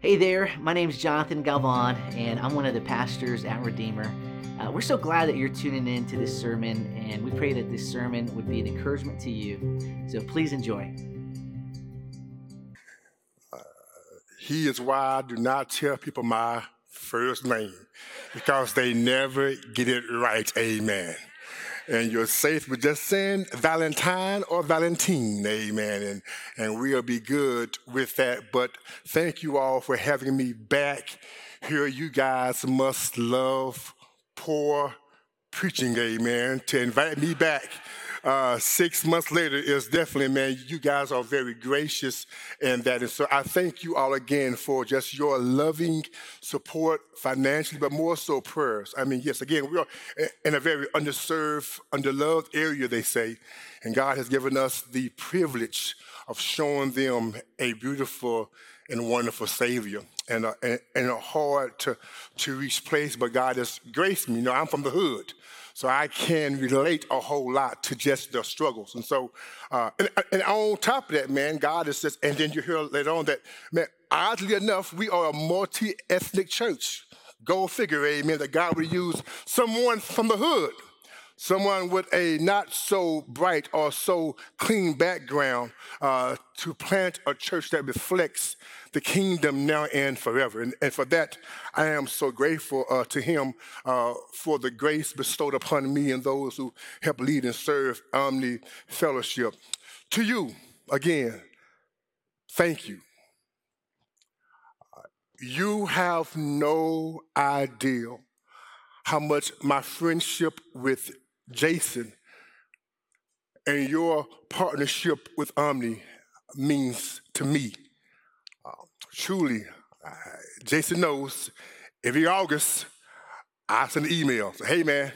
Hey there, my name is Jonathan Galvan, and I'm one of the pastors at Redeemer. Uh, we're so glad that you're tuning in to this sermon, and we pray that this sermon would be an encouragement to you. So please enjoy. Uh, he is why I do not tell people my first name, because they never get it right. Amen and you're safe with just saying Valentine or Valentine, amen. And, and we'll be good with that. But thank you all for having me back here. You guys must love poor preaching, amen, to invite me back uh, six months later is definitely, man, you guys are very gracious in that. And so I thank you all again for just your loving support financially, but more so prayers. I mean, yes, again, we are in a very underserved, underloved area, they say, and God has given us the privilege of showing them a beautiful and wonderful Savior and a, and a hard to, to reach place, but God has graced me. You know, I'm from the hood. So I can relate a whole lot to just the struggles. And so, uh, and, and, on top of that, man, God is just, and then you hear later on that, man, oddly enough, we are a multi ethnic church. Go figure, amen, that God would use someone from the hood someone with a not so bright or so clean background uh, to plant a church that reflects the kingdom now and forever. And, and for that, I am so grateful uh, to him uh, for the grace bestowed upon me and those who help lead and serve Omni Fellowship. To you, again, thank you. You have no idea how much my friendship with Jason and your partnership with Omni means to me. Uh, truly, uh, Jason knows every August I send an email. Say, hey man,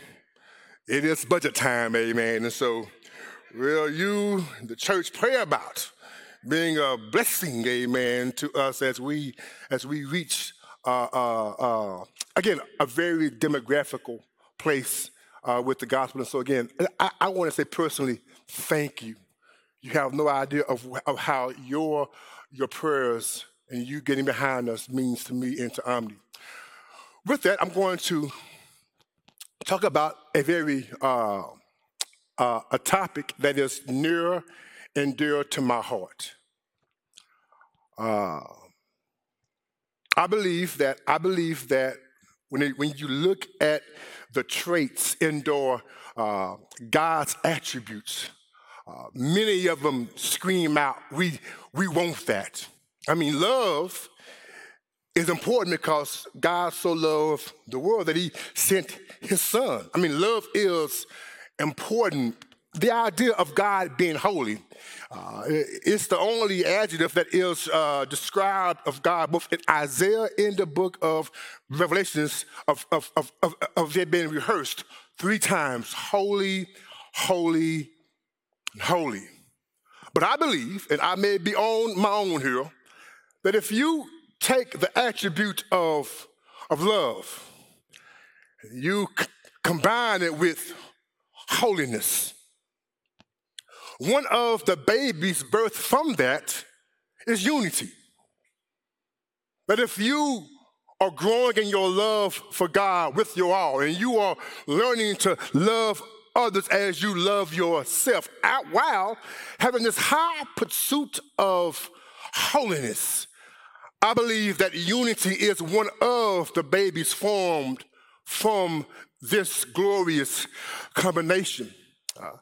it is budget time, amen. And so, will you, the church, pray about being a blessing, amen, to us as we as we reach uh, uh, uh again a very demographical place uh, with the gospel. And so, again, I, I want to say personally, thank you. You have no idea of, of how your, your prayers and you getting behind us means to me and to Omni. With that, I'm going to talk about a very uh, uh, a topic that is near and dear to my heart. Uh, I believe that I believe that when, it, when you look at the traits, indoor uh, God's attributes, uh, many of them scream out, we, we want that. I mean, love is important because God so loved the world that he sent his son. I mean, love is important. The idea of God being holy, uh, it's the only adjective that is uh, described of God both in Isaiah in the book of Revelations of, of, of, of, of it being rehearsed three times holy, holy, holy. But I believe, and I may be on my own here, that if you take the attribute of, of love, you c- combine it with holiness, one of the babies birthed from that is unity. That if you are growing in your love for God with your all, and you are learning to love others as you love yourself, while having this high pursuit of holiness, I believe that unity is one of the babies formed from this glorious combination. Uh,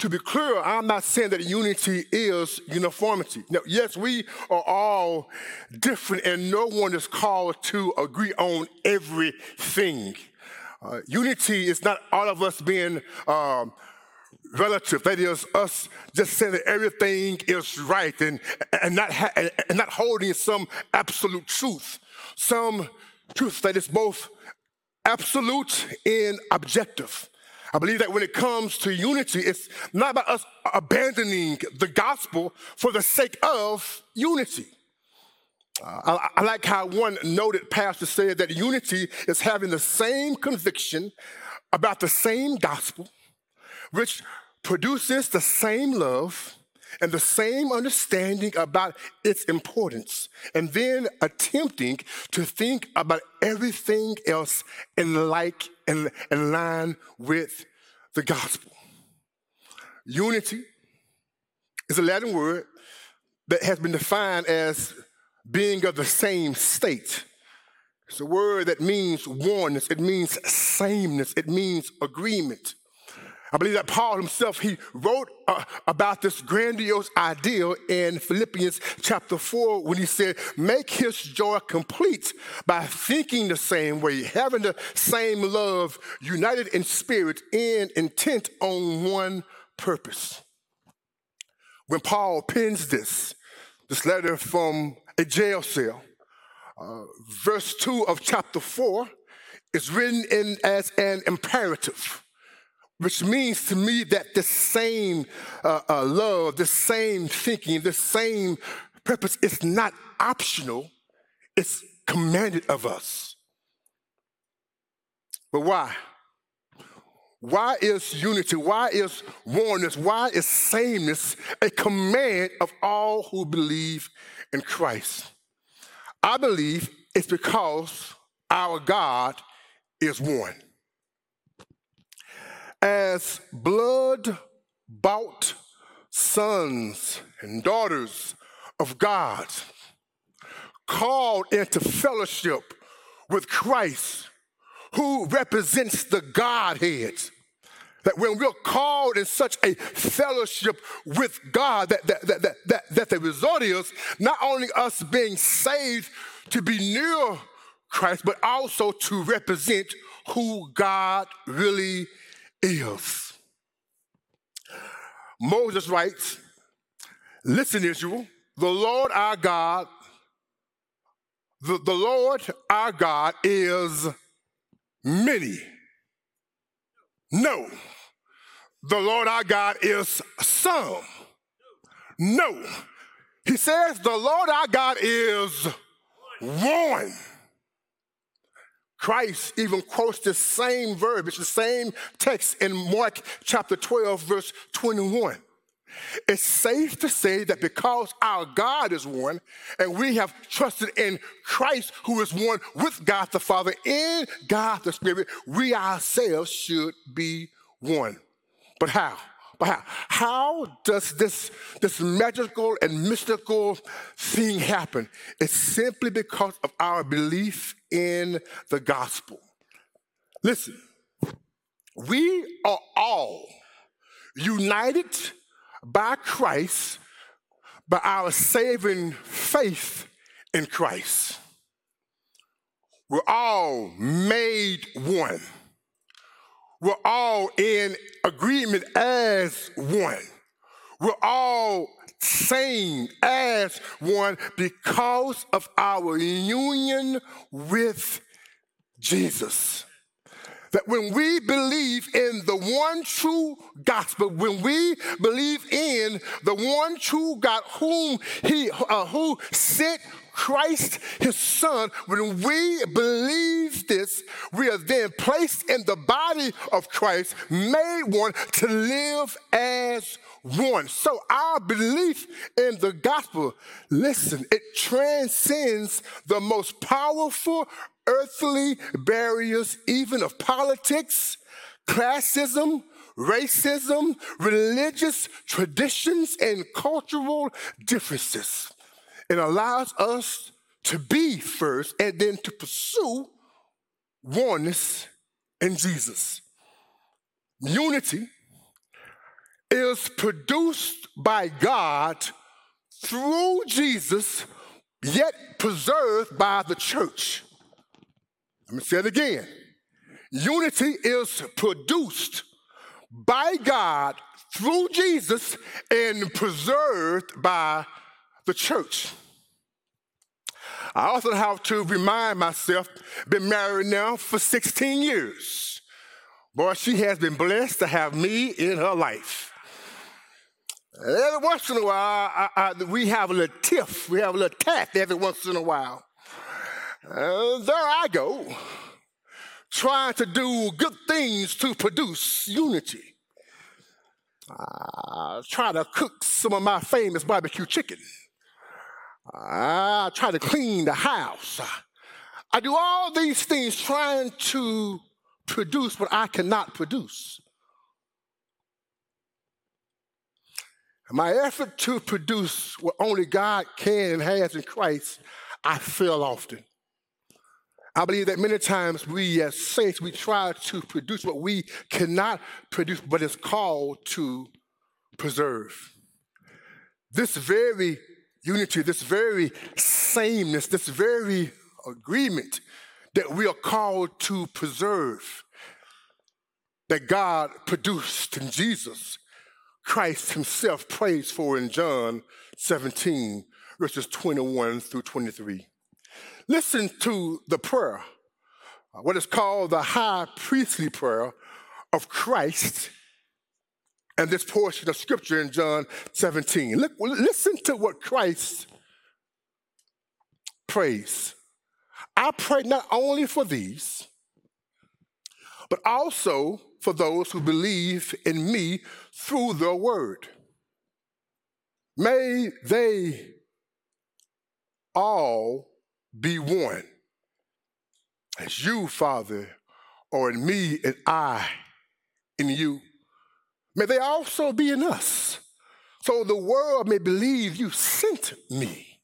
to be clear, I'm not saying that unity is uniformity. Now, yes, we are all different, and no one is called to agree on everything. Uh, unity is not all of us being um, relative. That is us just saying that everything is right and, and, not ha- and not holding some absolute truth, some truth that is both absolute and objective. I believe that when it comes to unity, it's not about us abandoning the gospel for the sake of unity. Uh, I, I, like how one noted pastor said that unity is having the same conviction about the same gospel, which produces the same love and the same understanding about its importance, and then attempting to think about everything else in like in, in line with the gospel. Unity is a Latin word that has been defined as being of the same state. It's a word that means oneness, it means sameness, it means agreement. I believe that Paul himself, he wrote uh, about this grandiose ideal in Philippians chapter 4 when he said, Make his joy complete by thinking the same way, having the same love, united in spirit, and intent on one purpose. When Paul pens this, this letter from a jail cell, uh, verse 2 of chapter 4 is written in as an imperative which means to me that the same uh, uh, love, the same thinking, the same purpose is not optional, it's commanded of us. But why? Why is unity? Why is oneness? Why is sameness a command of all who believe in Christ? I believe it's because our God is one as blood bought sons and daughters of God, called into fellowship with Christ, who represents the Godhead. That when we're called in such a fellowship with God, that, that, that, that, that, the result is not only us being saved to be near Christ, but also to represent who God really is. Moses writes, Listen, Israel, the Lord our God, the, the Lord our God is many. No. The Lord our God is some. No. He says the Lord our God is one. Christ even quotes the same verb, it's the same text in Mark chapter 12, verse 21. It's safe to say that because our God is one and we have trusted in Christ, who is one with God the Father, in God the Spirit, we ourselves should be one. But how? But how? Does this, this magical and mystical thing happen? It's simply because of our belief in the gospel. Listen, we are all united by Christ by our saving faith in Christ. We're all made one. We're all in agreement as one. We're all same as one because of our union with Jesus. That when we believe in the one true gospel, when we believe in the one true God whom He uh, who sent Christ, his son, when we believe this, we are then placed in the body of Christ, made one to live as one. So our belief in the gospel, listen, it transcends the most powerful earthly barriers, even of politics, classism, racism, religious traditions, and cultural differences. It allows us to be first and then to pursue oneness in Jesus. Unity is produced by God through Jesus, yet preserved by the church. Let me say it again. Unity is produced by God through Jesus and preserved by the church. I also have to remind myself, been married now for 16 years. Boy, she has been blessed to have me in her life. Every once in a while, I, I, we have a little tiff, we have a little tap every once in a while. There I go, trying to do good things to produce unity. I try to cook some of my famous barbecue chicken. I try to clean the house. I do all these things trying to produce what I cannot produce. My effort to produce what only God can and has in Christ, I fail often. I believe that many times we as saints, we try to produce what we cannot produce, but is called to preserve. This very unity, this very sameness, this very agreement that we are called to preserve, that God produced in Jesus, Christ Himself prays for in John 17, verses 21 through 23. Listen to the prayer, what is called the high priestly prayer of Christ and this portion of scripture in John 17. Look, listen to what Christ prays. I pray not only for these, but also for those who believe in me through the word. May they all be one. As you, Father, are in me and I in you. May they also be in us, so the world may believe you sent me.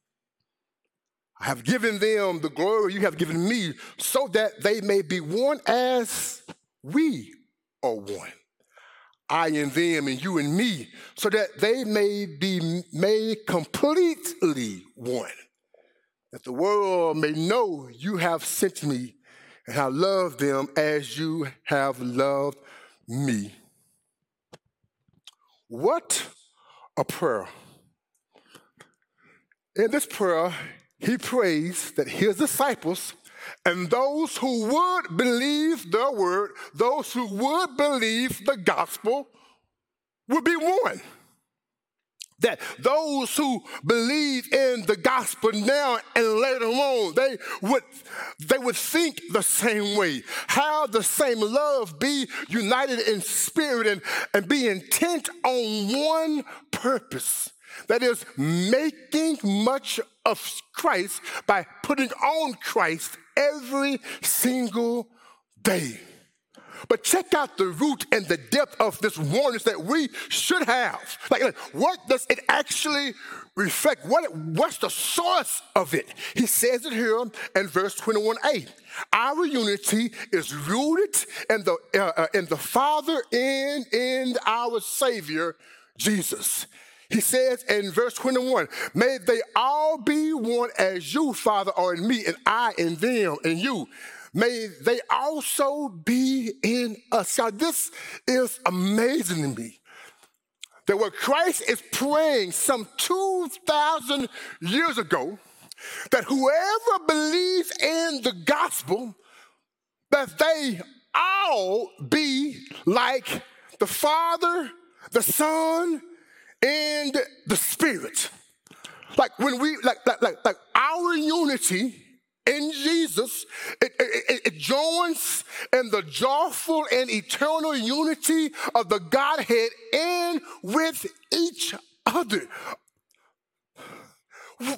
I have given them the glory you have given me, so that they may be one as we are one. I in them and you and me, so that they may be made completely one. That the world may know you have sent me and have loved them as you have loved me. What a prayer. In this prayer, he prays that his disciples and those who would believe the word, those who would believe the gospel, would be one. That those who believe in the gospel now and later on, they would, they would think the same way. have the same love be united in spirit and, and be intent on one purpose. That is making much of Christ by putting on Christ every single day. But check out the root and the depth of this warning that we should have. Like, like, what does it actually reflect? What, what's the source of it? He says it here in verse 21a. Our unity is rooted in the, uh, uh, in the Father and in our Savior, Jesus. He says in verse 21, may they all be one as you, Father, are in me, and I in them, and you may they also be in us. Now, this is amazing to me. That what Christ is praying some 2,000 years ago, that whoever believes in the gospel, that they all be like the Father, the Son, and the Spirit. Like when we, like, like, like, like our unity in Jesus, it, it, it, joins in the joyful and eternal unity of the Godhead and with each other.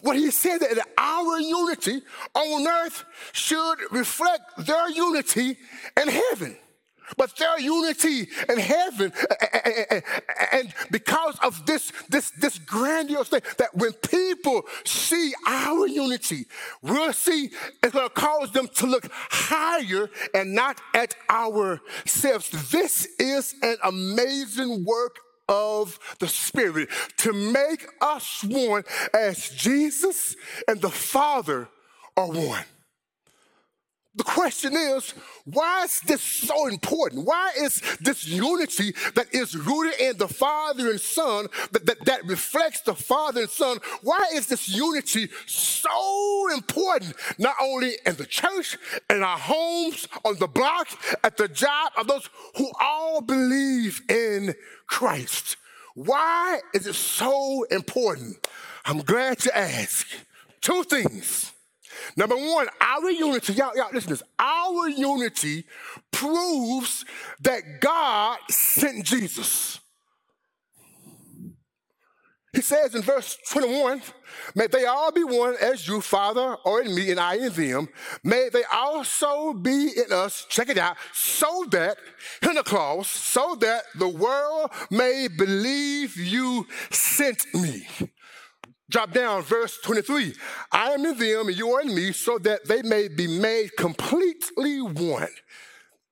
What he said that our unity on earth should reflect their unity in heaven. But their unity in heaven, and because of this, this, this grandiose thing, that when people see our unity, we'll see it's going to cause them to look higher and not at ourselves. This is an amazing work of the Spirit to make us one as Jesus and the Father are one. The question is, why is this so important? Why is this unity that is rooted in the Father and Son, that, that, that, reflects the Father and Son, why is this unity so important, not only in the church, in our homes, on the block, at the job, of those who all believe in Christ? Why is it so important? I'm glad to ask. Two things. Number one, our unity, y'all, y'all listen to this. Our unity proves that God sent Jesus. He says in verse 21, May they all be one as you, Father, are in me, and I in them. May they also be in us, check it out, so that, Pentecost, so that the world may believe you sent me. Drop down, verse 23. I am in them, and you are in me, so that they may be made completely one,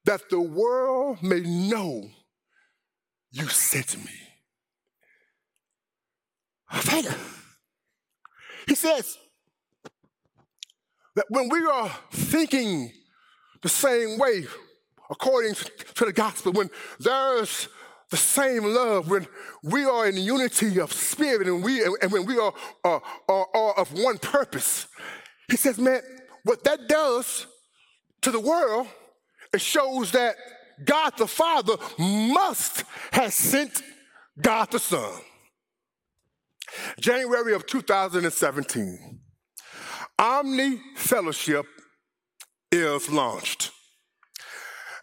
that the world may know you sent me. He says that when we are thinking the same way, according to the gospel, when there's the same love, when we are in unity of spirit and, we, and when we are, are, are, are of one purpose, he says, man, what that does to the world, it shows that God the Father must have sent God the Son. January of 2017, Omni Fellowship is launched.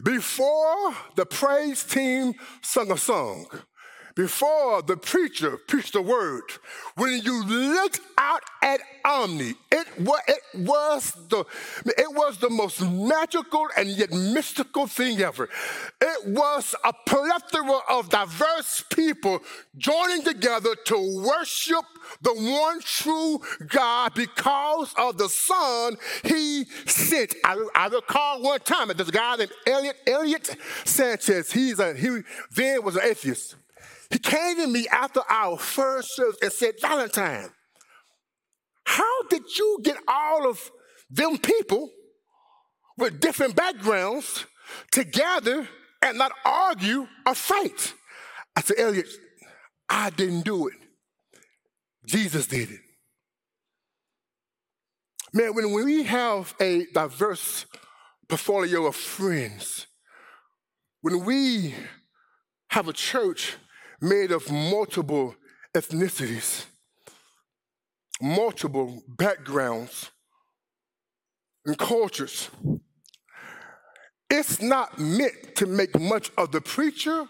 Before the praise team sung a song, before the preacher preached the word, when you looked out at Omni, it was, it was the it was the most magical and yet mystical thing ever. It was a plethora of diverse people joining together to worship the one true God because of the Son He sent. I, I recall one time that this guy named Elliot Elliot Sanchez. He's a he then was an atheist. He came to me after our first service and said, Valentine, how did you get all of them people with different backgrounds together and not argue or fight? I said, Elliot, I didn't do it. Jesus did it. Man, when we have a diverse portfolio of friends, when we have a church made of multiple ethnicities, multiple backgrounds and cultures. It's not meant to make much of the preacher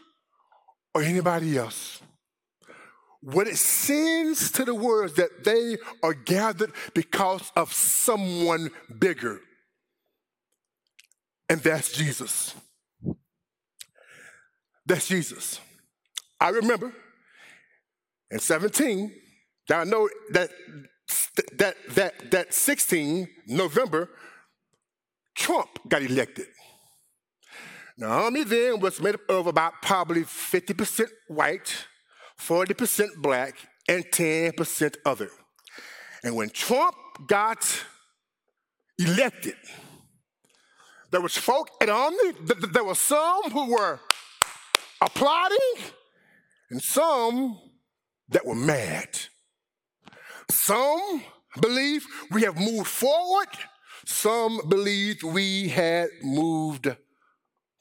or anybody else. What it sends to the world is that they are gathered because of someone bigger, and that's Jesus. That's Jesus. I remember in 17, that I know that that that that 16 November, Trump got elected. Now, Omni then was made up of about probably 50% white, 40% black, and 10% other. And when Trump got elected, there was folk at Omni, there were some who were applauding and some that were mad. Some believe we have moved forward, some believe we had moved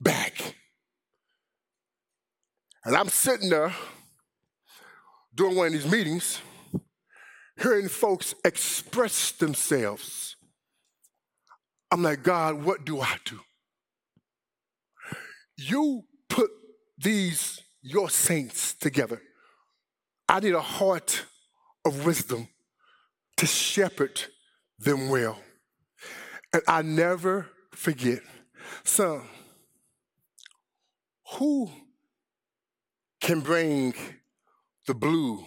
back. And I'm sitting there during one of these meetings, hearing folks express themselves. I'm like, God, what do I do? You put these your saints together. I need a heart of wisdom to shepherd them well. And I never forget. So, who can bring the blue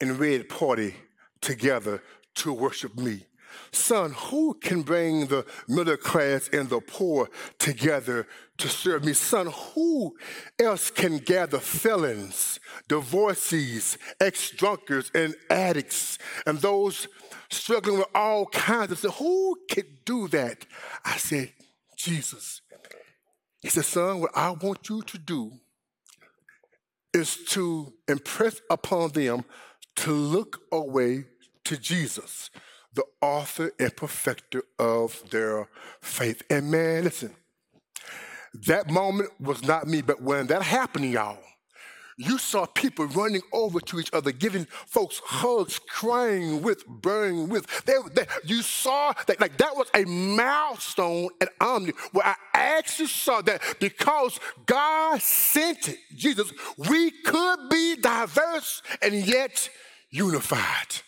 and red party together to worship me? Son, who can bring the middle class and the poor together to serve me? Son, who else can gather felons, divorcees, ex drunkards, and addicts, and those struggling with all kinds of stuff? Who could do that? I said, Jesus. He said, Son, what I want you to do is to impress upon them to look away to Jesus the author and perfecter of their faith. And man, listen, that moment was not me, but when that happened, y'all, you saw people running over to each other, giving folks hugs, crying with, burning with. They, they, you saw that like that was a milestone at Omni where I actually saw that because God sent it, Jesus, we could be diverse and yet unified.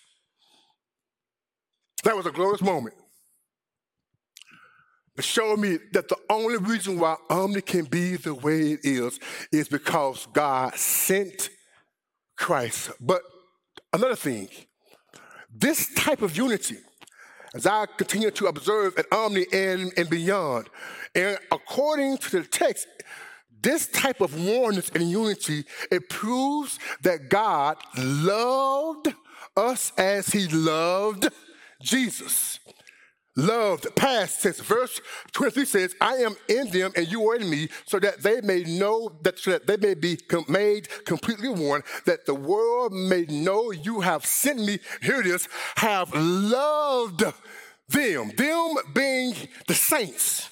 That was a glorious moment. It showed me that the only reason why Omni can be the way it is is because God sent Christ. But another thing, this type of unity, as I continue to observe at Omni and, and beyond, and according to the text, this type of oneness and unity, it proves that God loved us as he loved Jesus. Loved, past tense. Verse 23 says, I am in them and you are in me, so that they may know that, so that they may be com- made completely one, that the world may know you have sent me. Here it is, have loved them, them being the saints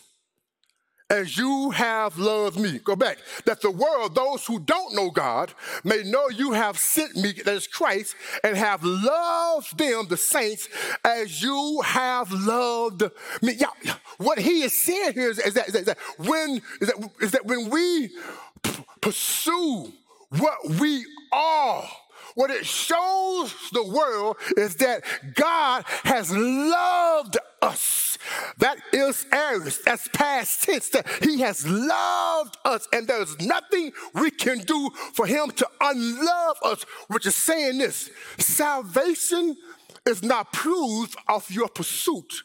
as you have loved me. Go back. That the world, those who don't know God, may know you have sent me, that is Christ, and have loved them, the saints, as you have loved me. Yeah, what he is saying here is, is, that, is that, when is that, is that when we p- pursue what we are, what it shows the world is that God has loved us. That is aorist. That's past tense. That he has loved us, and there's nothing we can do for him to unlove us, which is saying this salvation is not proof of your pursuit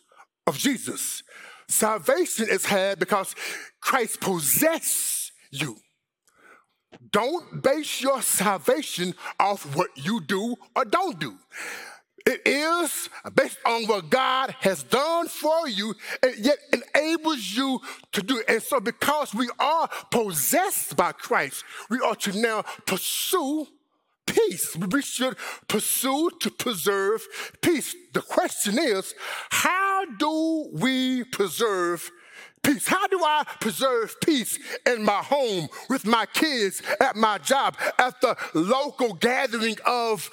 of Jesus. Salvation is had because Christ possesses you. Don't base your salvation off what you do or don't do. It is based on what God has done for you, and yet enables you to do it. And so, because we are possessed by Christ, we are to now pursue peace. We should pursue to preserve peace. The question is, how do we preserve peace? How do I preserve peace in my home, with my kids, at my job, at the local gathering of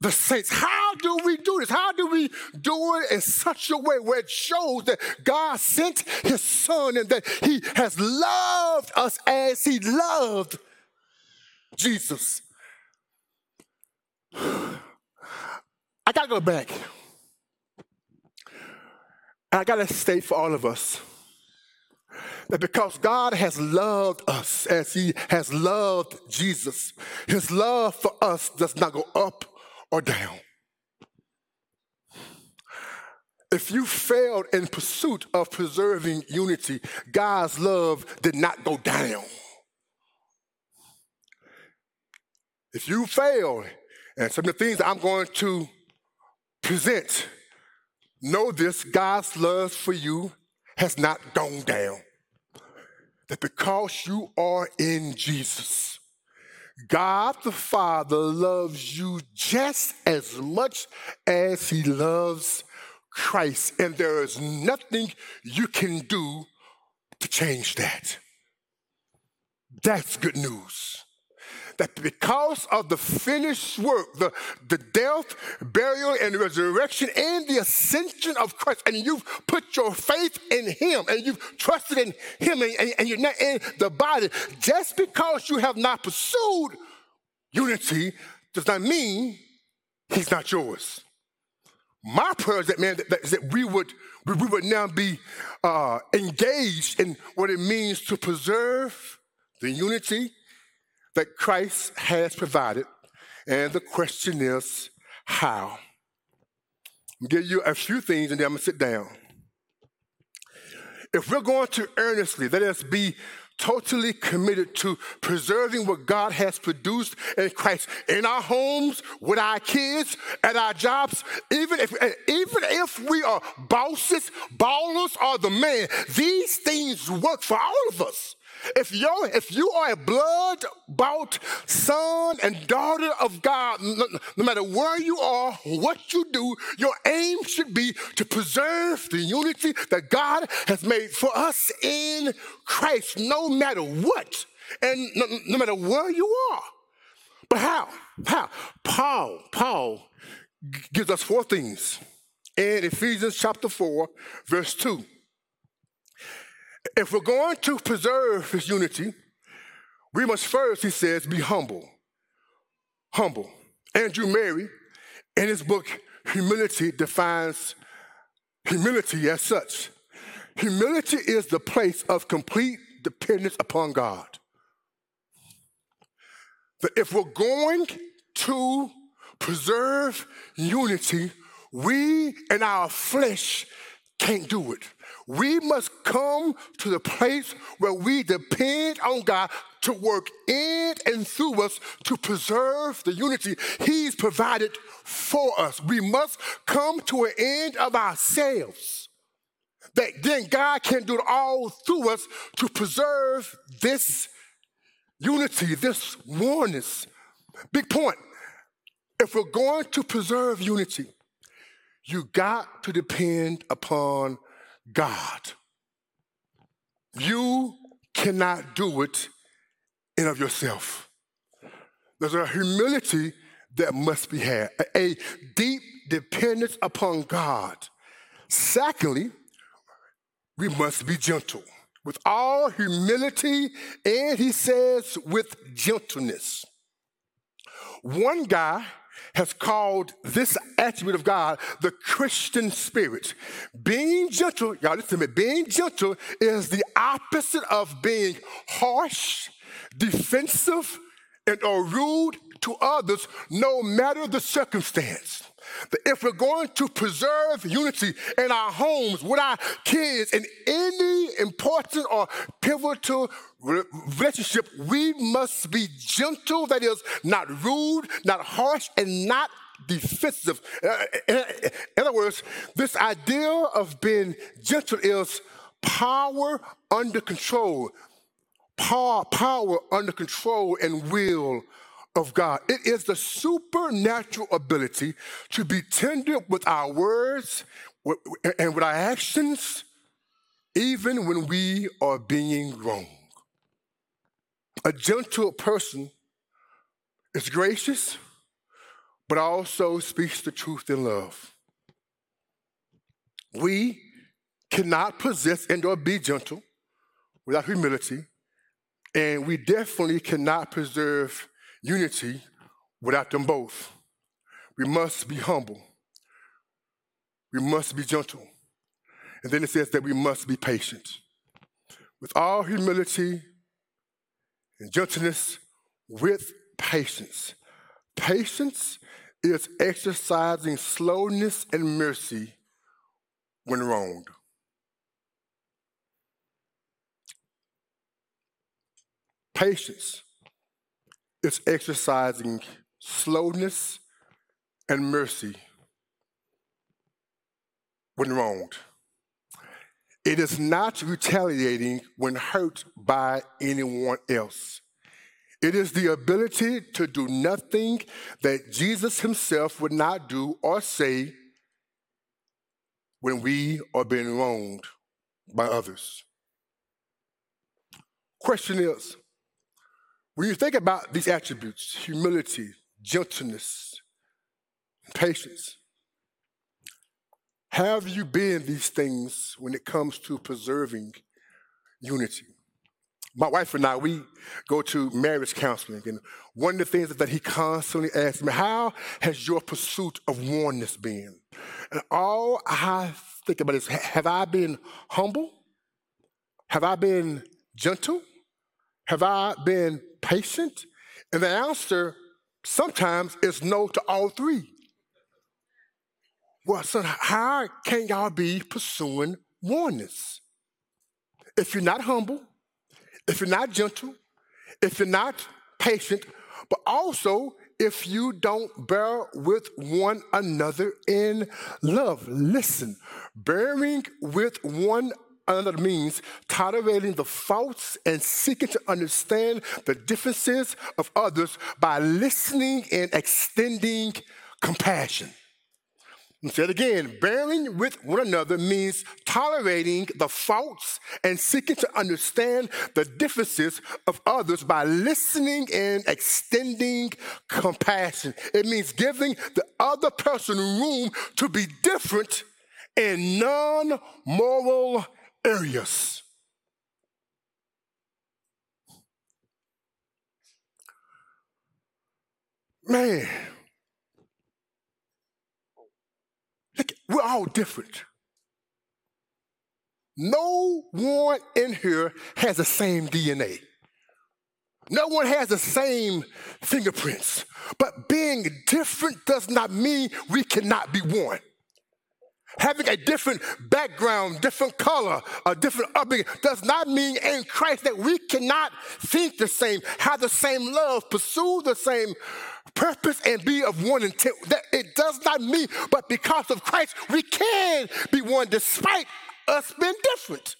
the saints. How do we do this? How do we do it in such a way where it shows that God sent his son and that he has loved us as he loved Jesus? I gotta go back. I gotta state for all of us that because God has loved us as he has loved Jesus, his love for us does not go up or down. If you failed in pursuit of preserving unity, God's love did not go down. If you failed, and some of the things I'm going to present, know this God's love for you has not gone down. That because you are in Jesus, God the Father loves you just as much as he loves Christ, and there is nothing you can do to change that. That's good news. That because of the finished work, the, the death, burial, and resurrection, and the ascension of Christ, and you've put your faith in Him, and you've trusted in Him, and, and, and you're not in the body, just because you have not pursued unity does not mean He's not yours. My prayer is that, man, that, that, we would we would now be uh, engaged in what it means to preserve the unity that Christ has provided. And the question is, how? I'll give you a few things and then I'm gonna sit down. If we're going to earnestly, let us be totally committed to preserving what God has produced in Christ in our homes, with our kids, at our jobs, even if even if we are bosses, ballers, or the man, these things work for all of us. If you're if you are a blood bought son and daughter of God, no, no, matter where you are, what you do, your aim should be to preserve the unity that God has made for us in Christ, no matter what, and no, no matter where you are. But how? How? Paul, Paul gives us four things in Ephesians chapter 4, verse 2. If we're going to preserve this unity, we must first, he says, be humble. Humble. Andrew Murray, in his book Humility, defines humility as such. Humility is the place of complete dependence upon God. That if we're going to preserve unity, we and our flesh can't do it. We must come to the place where we depend on God to work in and through us to preserve the unity He's provided for us. We must come to an end of ourselves. That then God can do it all through us to preserve this unity, this oneness. Big point. If we're going to preserve unity, you got to depend upon God. You cannot do it in of yourself. There's a humility that must be had, a deep dependence upon God. Secondly, we must be gentle with all humility, and he says with gentleness. One guy has called this attribute of God the Christian spirit. Being gentle, y'all listen to me, being gentle is the opposite of being harsh, defensive, and or rude to others, no matter the circumstance. If we're going to preserve unity in our homes, with our kids, in any important or pivotal relationship, we must be gentle, that is, not rude, not harsh, and not defensive. Uh, in other words, this idea of being gentle is power under control. Power, power under control and will of God. It is the supernatural ability to be tender with our words and with our actions, even when we are being wrong. A gentle person is gracious, but also speaks the truth in love. We cannot possess and or be gentle without humility, and we definitely cannot preserve unity without them both. We must be humble. We must be gentle. And then it says that we must be patient. With all humility and gentleness, with patience. Patience is exercising slowness and mercy when wronged. Patience is exercising slowness and mercy when wronged. It is not retaliating when hurt by anyone else. It is the ability to do nothing that Jesus himself would not do or say when we are being wronged by others. Question is when you think about these attributes humility, gentleness, patience have you been these things when it comes to preserving unity? My wife and I, we go to marriage counseling, and one of the things that he constantly asks me, How has your pursuit of oneness been? And all I think about is, Have I been humble? Have I been gentle? Have I been patient? And the answer sometimes is no to all three. Well, son, how can y'all be pursuing oneness? If you're not humble, if you're not gentle, if you're not patient, but also if you don't bear with one another in love. Listen, bearing with one another means tolerating the faults and seeking to understand the differences of others by listening and extending compassion. And say it again, bearing with one another means tolerating the faults and seeking to understand the differences of others by listening and extending compassion. It means giving the other person room to be different in non moral areas. Man, look, we're all different. No one in here has the same DNA. No one has the same fingerprints. But being different does not mean we cannot be one. Having a different background, different color, a different upbringing does not mean in Christ that we cannot think the same, have the same love, pursue the same purpose, and be of one intent. That it does not mean, but because of Christ, we can be one despite us being different.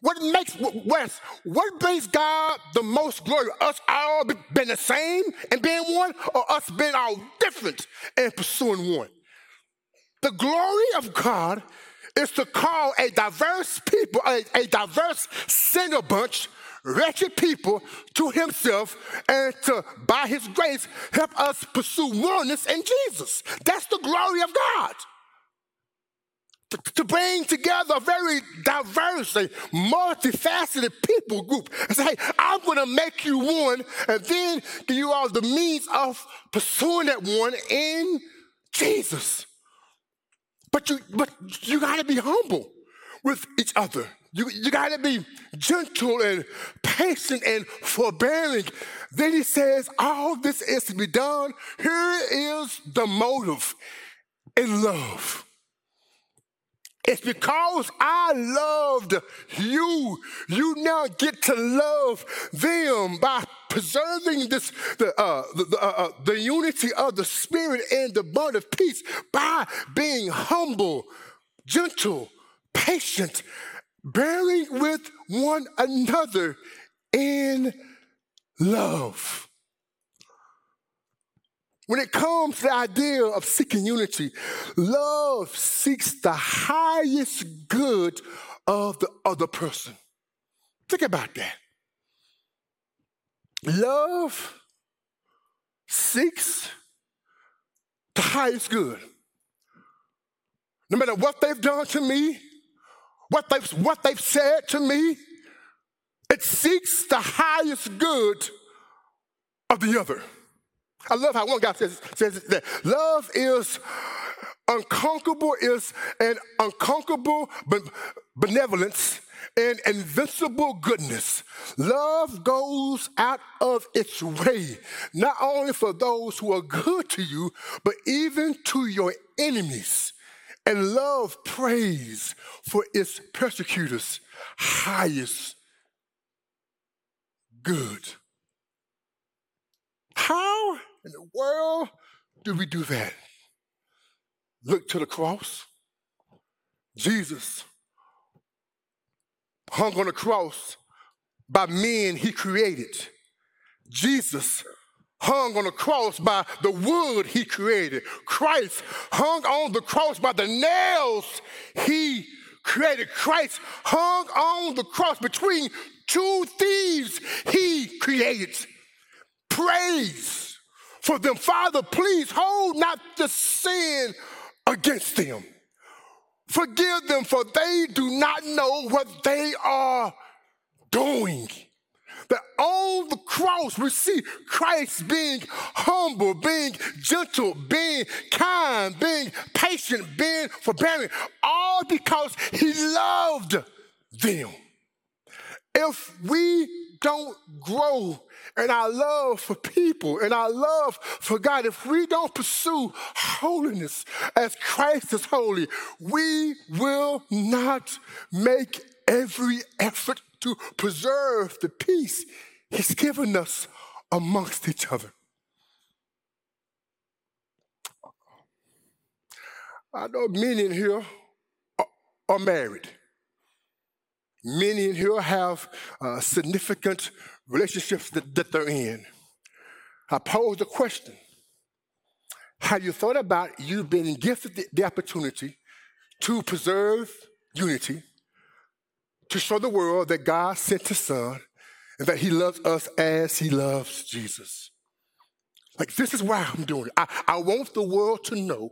What makes Wes, what brings God the most glory? Us all being the same and being one, or us being all different and pursuing one? The glory of God is to call a diverse people, a, a diverse single bunch, wretched people to himself and to, by his grace, help us pursue oneness in Jesus. That's the glory of God to, to bring together a very diverse and multifaceted people group and say, hey, I'm going to make you one, and then give you all the means of pursuing that one in Jesus. But you, but you got to be humble with each other. You, you got to be gentle and patient and forbearing. Then he says, all this is to be done. Here is the motive in love. It's because I loved you. You now get to love them by preserving this the uh, the, uh, uh, the unity of the spirit and the bond of peace by being humble, gentle, patient, bearing with one another in love. When it comes to the idea of seeking unity, love seeks the highest good of the other person. Think about that. Love seeks the highest good. No matter what they've done to me, what they've, what they've said to me, it seeks the highest good of the other. I love how one guy says, says that love is unconquerable, is an unconquerable benevolence and invincible goodness. Love goes out of its way, not only for those who are good to you, but even to your enemies. And love prays for its persecutors' highest good. How in the world do we do that? Look to the cross. Jesus hung on a cross by men he created. Jesus hung on a cross by the wood he created. Christ hung on the cross by the nails he created. Christ hung on the cross between two thieves he created prays for them. Father, please hold not the sin against them. Forgive them, for they do not know what they are doing. That on the cross we see Christ being humble, being gentle, being kind, being patient, being forbearing, all because he loved them. If we don't grow in our love for people and our love for God, if we don't pursue holiness as Christ is holy, we will not make every effort to preserve the peace He's given us amongst each other. I know many in here are married. Many in here have uh, significant relationships that, that they're in. I pose the question Have you thought about you being gifted the, the opportunity to preserve unity, to show the world that God sent his son and that he loves us as he loves Jesus? Like, this is why I'm doing it. I, I want the world to know.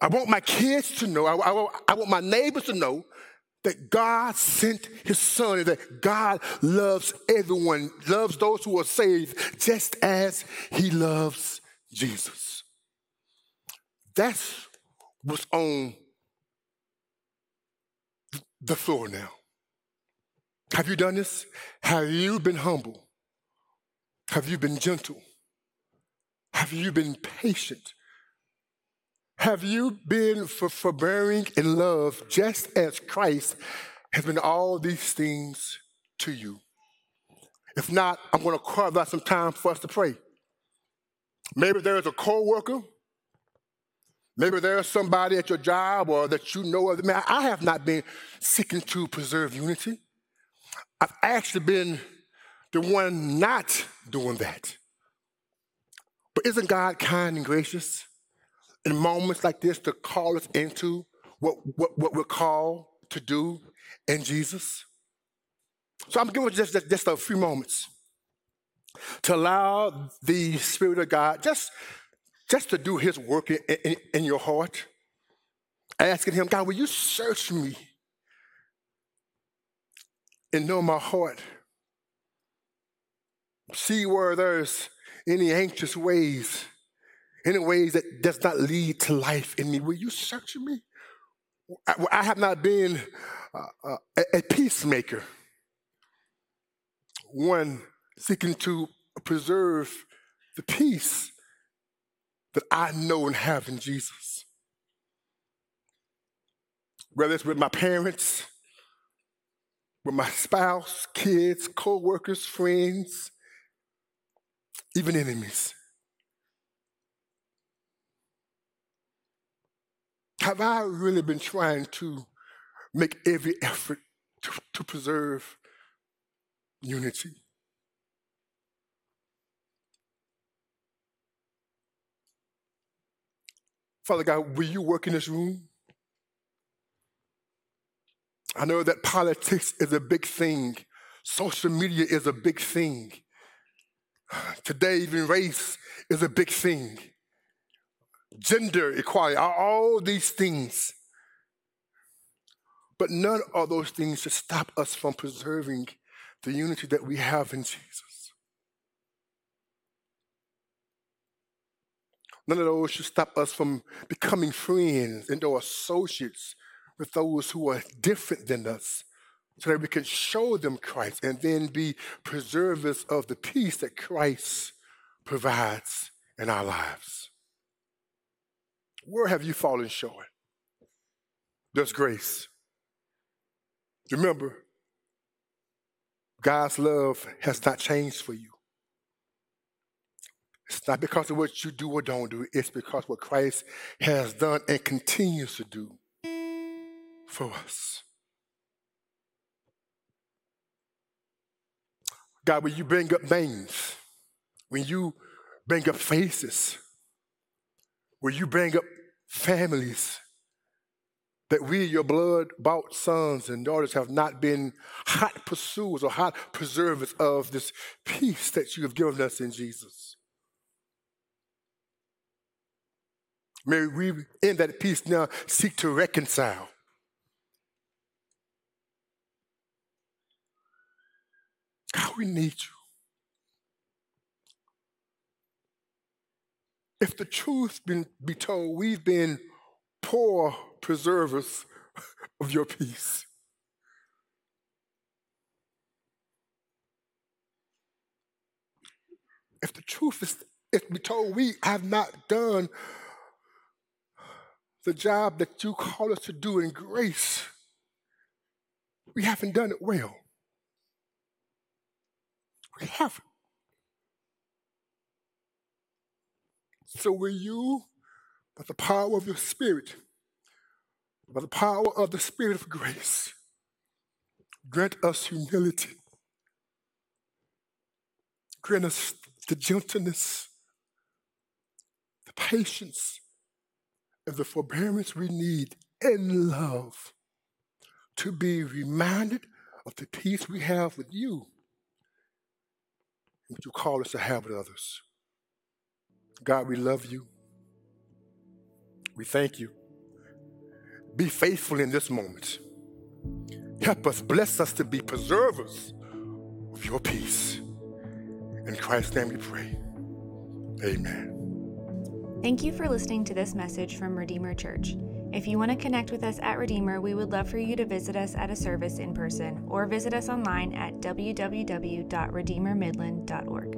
I want my kids to know. I, I, I want my neighbors to know that God sent his son and that God loves everyone, loves those who are saved just as he loves Jesus. That's what's on the floor now. Have you done this? Have you been humble? Have you been gentle? Have you been patient? Have you been for forbearing in love just as Christ has been all these things to you? If not, I'm going to carve out some time for us to pray. Maybe there's a co-worker. Maybe there's somebody at your job or that you know of. Man, I have not been seeking to preserve unity. I've actually been the one not doing that. But isn't God kind and gracious in moments like this to call us into what, what, what we're called to do in Jesus? So I'm giving just, just, just a few moments to allow the Spirit of God just, just to do His work in, in, in your heart. Asking Him, God, will you search me and know my heart? See where there's any anxious ways, any ways that does not lead to life in me. Will you search me? I, I have not been uh, uh, a, a peacemaker, one seeking to preserve the peace that I know and have in Jesus. Whether it's with my parents, with my spouse, kids, co workers, friends, even enemies. Have I really been trying to make every effort to, to preserve unity? Father God, will you work in this room? I know that politics is a big thing. Social media is a big thing. Today, even race is a big thing. Gender equality, all these things. But none of those things should stop us from preserving the unity that we have in Jesus. None of those should stop us from becoming friends and or associates with those who are different than us so that we can show them Christ and then be preservers of the peace that Christ provides in our lives. Where have you fallen short? There's grace. Remember, God's love has not changed for you. It's not because of what you do or don't do, it's because what Christ has done and continues to do for us. God, when you bring up names, when you bring up faces, when you bring up families, that we, your blood bought sons and daughters, have not been hot pursuers or hot preservers of this peace that you have given us in Jesus. May we, in that peace now, seek to reconcile God, we need you. If the truth be told, we've been poor preservers of your peace. If the truth is if be told, we have not done the job that you call us to do in grace. We haven't done it well. We haven't. So will you, by the power of your spirit, by the power of the spirit of grace, grant us humility, grant us the gentleness, the patience, and the forbearance we need in love to be reminded of the peace we have with you and what you call us to have with others. God, we love you. We thank you. Be faithful in this moment. Help us, bless us to be preservers of your peace. In Christ's name we pray. Amen. Thank you for listening to this message from Redeemer Church. If you want to connect with us at Redeemer, we would love for you to visit us at a service in person or visit us online at www.redeemermidland.org.